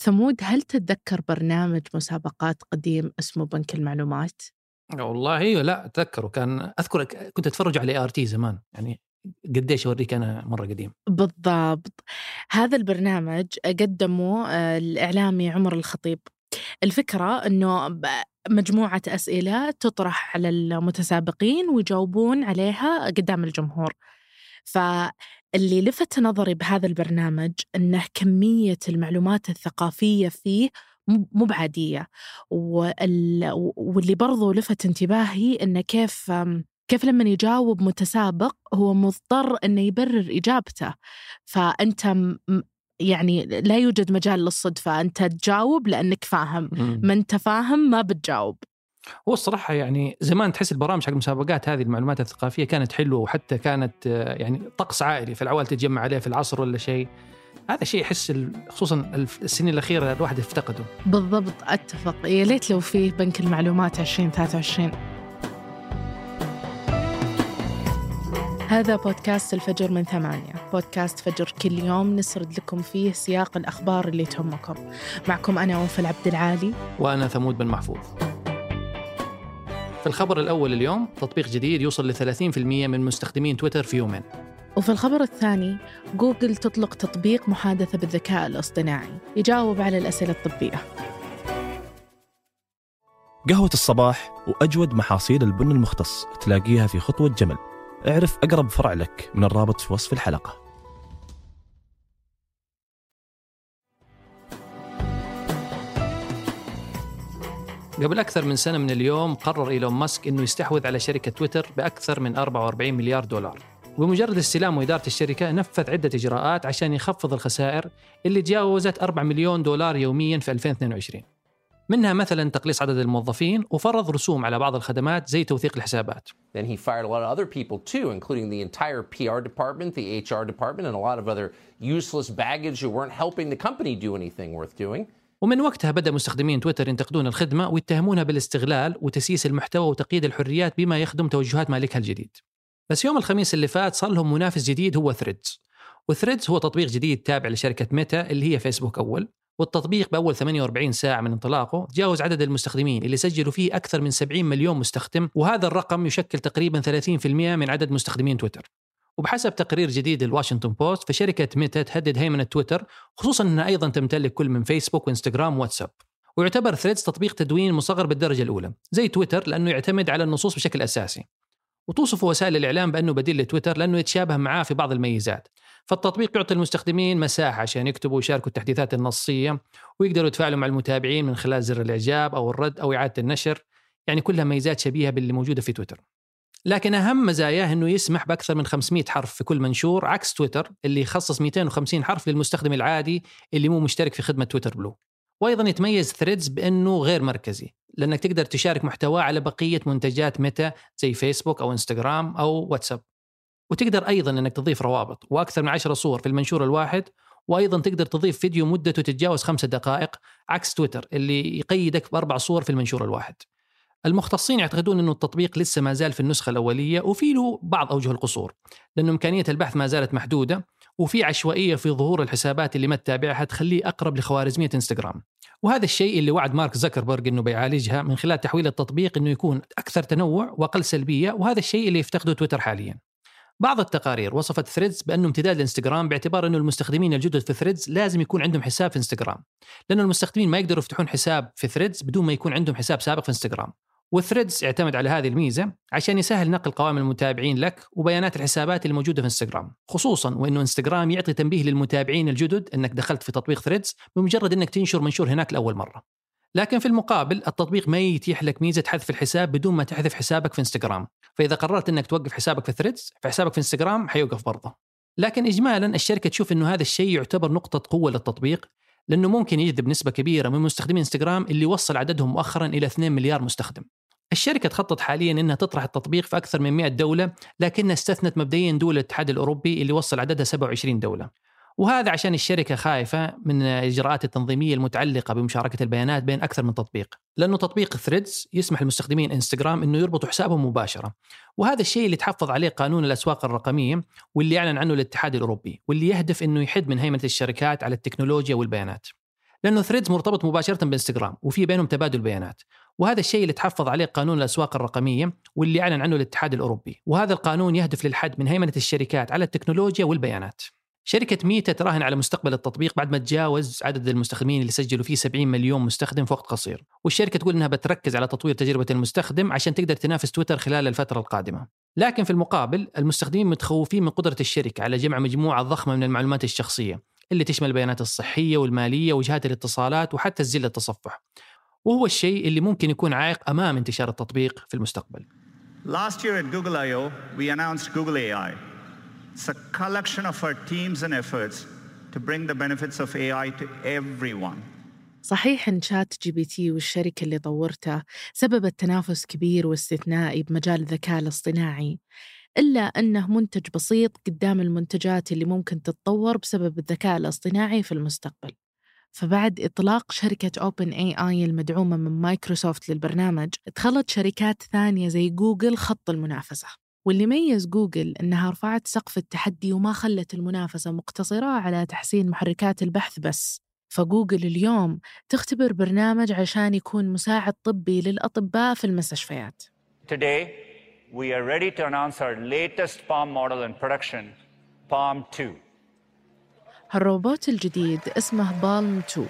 ثمود هل تتذكر برنامج مسابقات قديم اسمه بنك المعلومات؟ والله أيوه لا أتذكره. كان اذكر كنت أتفرج على ART زمان. يعني قديش اوريك أنا مرة قديم. بالضبط. هذا البرنامج قدمه آه، الإعلامي عمر الخطيب. الفكرة إنه مجموعة أسئلة تطرح على المتسابقين ويجاوبون عليها قدام الجمهور. فاللي لفت نظري بهذا البرنامج إنه كمية المعلومات الثقافية فيه مو بعادية. واللي برضو لفت انتباهي إنه كيف كيف لما يجاوب متسابق هو مضطر إنه يبرر إجابته. فأنت يعني لا يوجد مجال للصدفة. أنت تجاوب لأنك فاهم. ما أنت فاهم ما بتجاوب. هو الصراحة يعني زمان تحس البرامج حق المسابقات هذه المعلومات الثقافية كانت حلوة وحتى كانت يعني طقس عائلي في العوائل تتجمع عليه في العصر ولا شيء. هذا شيء يحس خصوصا السنين الأخيرة الواحد يفتقده. بالضبط أتفق. يا ليت لو فيه بنك المعلومات 2023 هذا بودكاست الفجر من ثمانية. بودكاست فجر كل يوم نسرد لكم فيه سياق الأخبار اللي تهمكم. معكم أنا وفل عبد العالي. وأنا ثمود بن محفوظ. الخبر الأول اليوم تطبيق جديد يوصل ل 30% من مستخدمين تويتر في يومين. وفي الخبر الثاني جوجل تطلق تطبيق محادثة بالذكاء الاصطناعي. يجاوب على الأسئلة الطبية. قهوة الصباح وأجود محاصيل البن المختص تلاقيها في خطوة جمل. اعرف أقرب فرع لك من الرابط في وصف الحلقة. قبل أكثر من سنة من اليوم قرر إيلون ماسك أنه يستحوذ على شركة تويتر بأكثر من 44 مليار دولار وبمجرد استلامه إدارة الشركة نفذ عدة إجراءات عشان يخفض الخسائر اللي تجاوزت 4 مليون دولار يوميا في 2022 منها مثلا تقليص عدد الموظفين وفرض رسوم على بعض الخدمات زي توثيق الحسابات. Then he fired a lot of other people too, including the entire PR department, the HR department, and a lot of other useless baggage who weren't helping the company do anything worth doing. ومن وقتها بدأ مستخدمين تويتر ينتقدون الخدمة ويتهمونها بالاستغلال وتسييس المحتوى وتقييد الحريات بما يخدم توجهات مالكها الجديد. بس يوم الخميس اللي فات صار لهم منافس جديد هو ثريدز. وثريدز هو تطبيق جديد تابع لشركة ميتا اللي هي فيسبوك أول والتطبيق بأول 48 ساعة من انطلاقه تجاوز عدد المستخدمين اللي سجلوا فيه أكثر من 70 مليون مستخدم وهذا الرقم يشكل تقريبا 30% من عدد مستخدمين تويتر وبحسب تقرير جديد للواشنطن بوست فشركة ميتا تهدد هيمنة تويتر خصوصا أنها أيضا تمتلك كل من فيسبوك وإنستغرام واتساب. ويعتبر ثريدز تطبيق تدوين مصغر بالدرجة الأولى زي تويتر لأنه يعتمد على النصوص بشكل أساسي. وتوصف وسائل الإعلام بأنه بديل لتويتر لأنه يتشابه معاه في بعض الميزات. فالتطبيق يعطي المستخدمين مساحة عشان يكتبوا ويشاركوا التحديثات النصية ويقدروا يتفاعلوا مع المتابعين من خلال زر الإعجاب أو الرد أو إعادة النشر. يعني كلها ميزات شبيهة باللي موجودة في تويتر. لكن أهم مزاياه أنه يسمح بأكثر من 500 حرف في كل منشور عكس تويتر اللي يخصص 250 حرف للمستخدم العادي اللي مو مشترك في خدمة تويتر بلو وأيضا يتميز ثريدز بإنه غير مركزي لأنك تقدر تشارك محتواه على بقية منتجات ميتا زي فيسبوك أو انستغرام أو واتساب وتقدر أيضا إنك تضيف روابط وأكثر من 10 صور في المنشور الواحد وأيضا تقدر تضيف فيديو مدته تتجاوز خمسة دقائق عكس تويتر اللي يقيدك بأربع صور في المنشور الواحد. المختصين يعتقدون إنه التطبيق لسه ما زال في النسخة الأولية وفي له بعض أوجه القصور لأنه إمكانية البحث ما زالت محدودة وفي عشوائية في ظهور الحسابات اللي ما تتابعها تخليه أقرب لخوارزمية إنستغرام. وهذا الشيء اللي وعد مارك زكربرج إنه بيعالجها من خلال تحويل التطبيق إنه يكون أكثر تنوع وأقل سلبية وهذا الشيء اللي يفتقده تويتر حاليا. بعض التقارير وصفت ثريدز بأنه امتداد لانستغرام باعتبار أنه المستخدمين الجدد في ثريدز لازم يكون عندهم حساب في إنستغرام. لأنه المستخدمين ما يقدروا يفتحون حساب في ثريدز بدون ما يكون عندهم حساب سابق في إنستغرام. وثريدز يعتمد على هذه الميزة عشان يسهل نقل قوائم المتابعين لك وبيانات الحسابات الموجودة في إنستغرام. خصوصا وإنه إنستغرام يعطي تنبيه للمتابعين الجدد إنك دخلت في تطبيق ثريدز بمجرد إنك تنشر منشور هناك لأول مرة. لكن في المقابل التطبيق ما يتيح لك ميزة حذف الحساب بدون ما تحذف حسابك في انستغرام فإذا قررت إنك توقف حسابك في Threads فحسابك في انستغرام حيوقف برضه. لكن اجمالا الشركة تشوف إنه هذا الشيء يعتبر نقطة قوة للتطبيق لأنه ممكن يجذب نسبة كبيرة من مستخدمين انستغرام اللي وصل عددهم مؤخرا إلى 2 مليار مستخدم. الشركة تخطط حاليا إنها تطرح التطبيق في أكثر من 100 دولة، لكنها استثنت مبدئيا دول الاتحاد الأوروبي اللي وصل عددها 27 دولة. وهذا عشان الشركة خايفة من الإجراءات التنظيمية المتعلقة بمشاركة البيانات بين أكثر من تطبيق لأنه تطبيق Threads يسمح للمستخدمين إنستغرام أنه يربطوا حسابهم مباشرة. وهذا الشيء اللي تحفظ عليه قانون الأسواق الرقمية واللي أعلن عنه الاتحاد الأوروبي واللي يهدف أنه يحد من هيمنة الشركات على التكنولوجيا والبيانات. لأنه Threads مرتبط مباشرة بإنستغرام وفي بينهم تبادل بيانات. وهذا الشيء اللي تحفظ عليه قانون الأسواق الرقمية واللي أعلن عنه الاتحاد الأوروبي. وهذا القانون يهدف للحد من هيمنة الشركات على التكنولوجيا والبيانات. شركة ميتا تراهن على مستقبل التطبيق بعد ما تجاوز عدد المستخدمين اللي سجلوا فيه 70 مليون مستخدم في وقت قصير، والشركة تقول إنها بتركز على تطوير تجربة المستخدم عشان تقدر تنافس تويتر خلال الفترة القادمة. لكن في المقابل المستخدمين متخوفين من قدرة الشركة على جمع مجموعة ضخمة من المعلومات الشخصية اللي تشمل البيانات الصحية والمالية وجهات الاتصالات وحتى سجل التصفح. وهو الشيء اللي ممكن يكون عائق أمام انتشار التطبيق في المستقبل. Last year at Google I.O., we announced Google AI. It's a collection of our teams and efforts to bring the benefits of AI to everyone. صحيح إن ChatGPT والشركة اللي طورتها سببت تنافس كبير واستثنائي بمجال الذكاء الاصطناعي إلا أنه منتج بسيط قدام المنتجات اللي ممكن تتطور بسبب الذكاء الاصطناعي في المستقبل فبعد إطلاق شركة OpenAI المدعومة من مايكروسوفت للبرنامج دخلت شركات ثانية زي جوجل خط المنافسة واللي ميز جوجل إنها رفعت سقف التحدي وما خلت المنافسة مقتصرة على تحسين محركات البحث بس. فجوجل اليوم تختبر برنامج عشان يكون مساعد طبي للأطباء في المستشفيات. Today, we are ready to announce our latest PALM model in production, PALM 2. هالروبوت الجديد اسمه PALM 2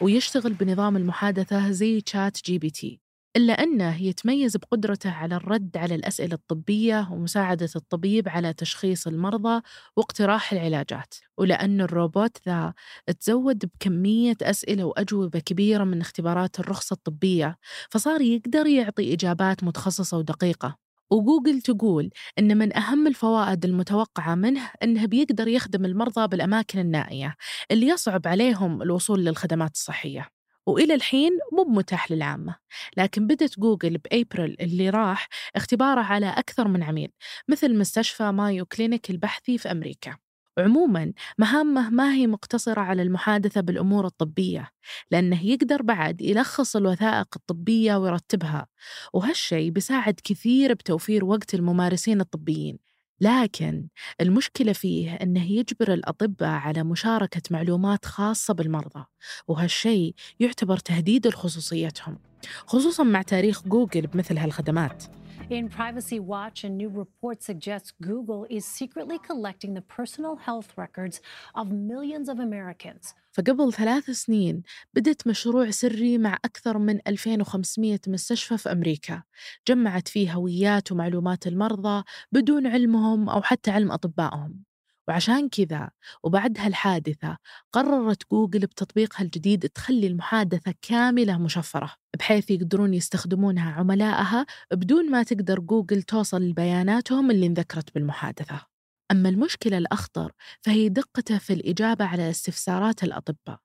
ويشتغل بنظام المحادثة زي ChatGPT إلا أنه يتميز بقدرته على الرد على الأسئلة الطبية ومساعدة الطبيب على تشخيص المرضى واقتراح العلاجات ولأن الروبوت ذا تزود بكمية أسئلة وأجوبة كبيرة من اختبارات الرخصة الطبية فصار يقدر يعطي إجابات متخصصة ودقيقة. وجوجل تقول إن من أهم الفوائد المتوقعة منه إنه بيقدر يخدم المرضى بالأماكن النائية اللي يصعب عليهم الوصول للخدمات الصحية. وإلى الحين مو متاح للعامة لكن بدت جوجل بأبريل اللي راح اختباره على أكثر من عميل مثل مستشفى مايو كلينيك البحثي في أمريكا. عموما مهامه ما هي مقتصرة على المحادثة بالأمور الطبية لأنه يقدر بعد يلخص الوثائق الطبية ويرتبها وهالشي بيساعد كثير بتوفير وقت الممارسين الطبيين. لكن المشكلة فيه أنه يجبر الأطباء على مشاركة معلومات خاصة بالمرضى وهالشي يعتبر تهديد لخصوصيتهم خصوصا مع تاريخ جوجل بمثل هالخدمات. In Privacy Watch, a new report suggests Google is secretly collecting the personal health records of millions of Americans. فقبل ثلاث سنين بدت مشروع سري مع أكثر من 2500 مستشفى في أمريكا جمعت فيه هويات ومعلومات المرضى بدون علمهم أو حتى علم أطبائهم وعشان كذا وبعد هالحادثة قررت جوجل بتطبيقها الجديد تخلي المحادثة كاملة مشفرة بحيث يقدرون يستخدمونها عملائها بدون ما تقدر جوجل توصل لبياناتهم اللي انذكرت بالمحادثة. أما المشكلة الأخطر فهي دقته في الإجابة على استفسارات الأطباء.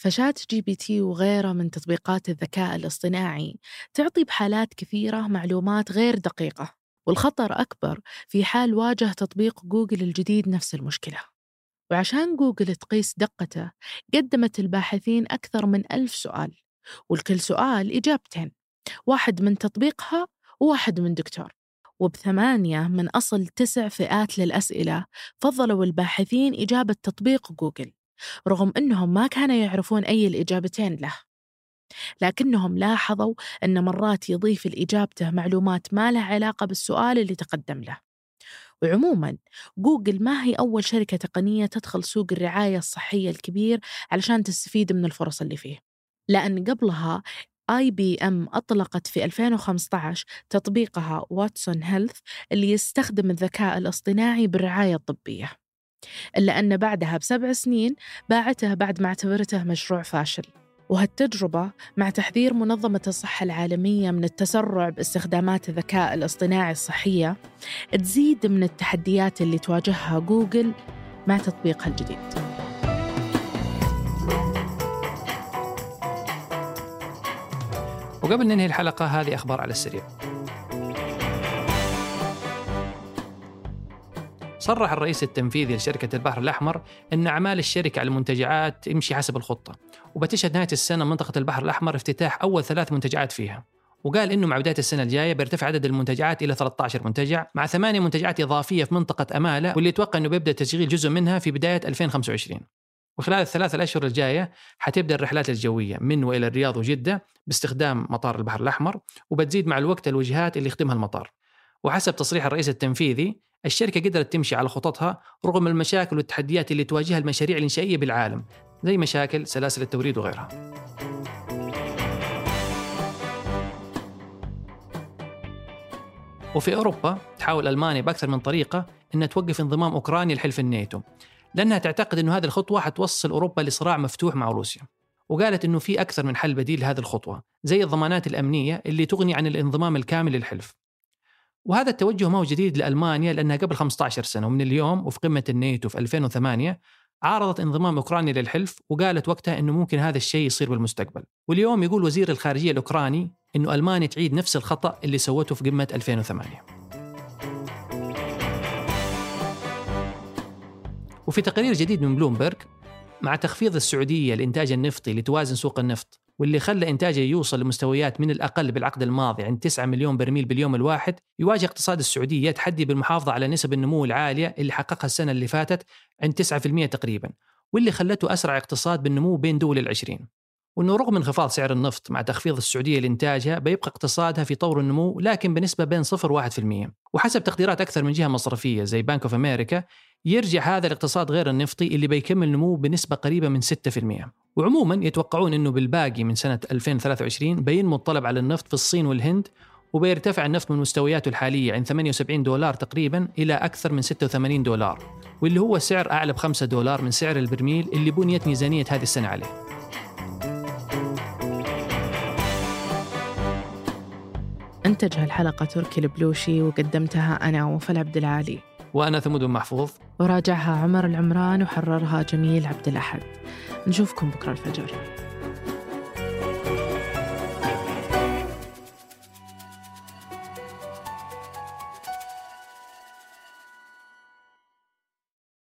ف ChatGPT وغيره من تطبيقات الذكاء الاصطناعي تعطي بحالات كثيرة معلومات غير دقيقة. والخطر أكبر في حال واجه تطبيق جوجل الجديد نفس المشكلة. وعشان جوجل تقيس دقته قدمت الباحثين أكثر من ألف سؤال والكل سؤال إجابتين واحد من تطبيقها وواحد من دكتور. وبثمانية من أصل تسع فئات للأسئلة فضلوا الباحثين إجابة تطبيق جوجل رغم أنهم ما كانوا يعرفون أي الإجابتين له. لكنهم لاحظوا أن مرات يضيف لإجابته معلومات ما لها علاقة بالسؤال اللي تقدم له وعموما جوجل ما هي أول شركة تقنية تدخل سوق الرعاية الصحية الكبير علشان تستفيد من الفرص اللي فيه لأن قبلها IBM أطلقت في 2015 تطبيقها Watson Health اللي يستخدم الذكاء الاصطناعي بالرعاية الطبية. إلا أن بعدها بسبع سنين باعته بعد ما اعتبرته مشروع فاشل. وهالتجربة مع تحذير منظمة الصحة العالمية من التسرع باستخدامات الذكاء الاصطناعي الصحية تزيد من التحديات اللي تواجهها جوجل مع تطبيقها الجديد. وقبل ننهي الحلقة هذه أخبار على السريع صرح الرئيس التنفيذي لشركة البحر الأحمر أن أعمال الشركة على المنتجعات تمشي حسب الخطة وبتشهد نهاية السنة منطقة البحر الأحمر افتتاح أول ثلاث منتجعات فيها. وقال إنه مع بداية السنة الجاية بيرتفع عدد المنتجعات إلى 13 منتجع مع ثمانية منتجعات إضافية في منطقة أمالة واللي يتوقع إنه بيبدأ تشغيل جزء منها في بداية 2025 وخلال الثلاث الأشهر الجاية حتبدأ الرحلات الجوية من وإلى الرياض وجدة باستخدام مطار البحر الأحمر وبتزيد مع الوقت الوجهات اللي يخدمها المطار. وحسب تصريح الرئيس التنفيذي الشركة قدرت تمشي على خططها رغم المشاكل والتحديات اللي تواجهها المشاريع الإنشائية بالعالم زي مشاكل سلاسل التوريد وغيرها. وفي أوروبا تحاول ألمانيا بأكثر من طريقة أنها توقف انضمام أوكرانيا لحلف الناتو لأنها تعتقد أن هذه الخطوة حتوصل أوروبا لصراع مفتوح مع روسيا. وقالت أنه في أكثر من حل بديل لهذه الخطوة زي الضمانات الأمنية اللي تغني عن الانضمام الكامل للحلف. وهذا التوجه ما هو جديد لألمانيا لأنها قبل 15 سنة ومن اليوم وفي قمة الناتو في 2008 عارضت انضمام أوكرانيا للحلف وقالت وقتها أنه ممكن هذا الشيء يصير بالمستقبل. واليوم يقول وزير الخارجية الأوكراني أنه ألمانيا تعيد نفس الخطأ اللي سوته في قمة 2008 وفي تقرير جديد من بلومبرج مع تخفيض السعودية الإنتاج النفطي لتوازن سوق النفط واللي خلى إنتاجه يوصل لمستويات من الأقل بالعقد الماضي عند 9 مليون برميل باليوم الواحد يواجه اقتصاد السعودية تحدي بالمحافظة على نسب النمو العالية اللي حققها السنة اللي فاتت عند 9% تقريبا واللي خلته أسرع اقتصاد بالنمو بين دول العشرين. وأنه رغم انخفاض سعر النفط مع تخفيض السعودية لإنتاجها بيبقى اقتصادها في طور النمو لكن بنسبة بين 0 و1% وحسب تقديرات أكثر من جهة مصرفية زي Bank of America يرجع هذا الاقتصاد غير النفطي اللي بيكمل نمو بنسبة قريبة من 6% وعموما يتوقعون أنه بالباقي من سنة 2023 بينمو الطلب على النفط في الصين والهند وبيرتفع النفط من مستوياته الحالية عند 78 دولار تقريبا إلى أكثر من 86 دولار واللي هو سعر أعلى ب 5 دولار من سعر البرميل اللي بنيت ميزانية هذه السنة عليه. أنتج هالحلقة تركي البلوشي وقدمتها أنا وفل عبد العالي. وأنا ثمود محفوظ. وراجعها عمر العمران وحررها جميل عبد الأحد. نشوفكم بكرة الفجر.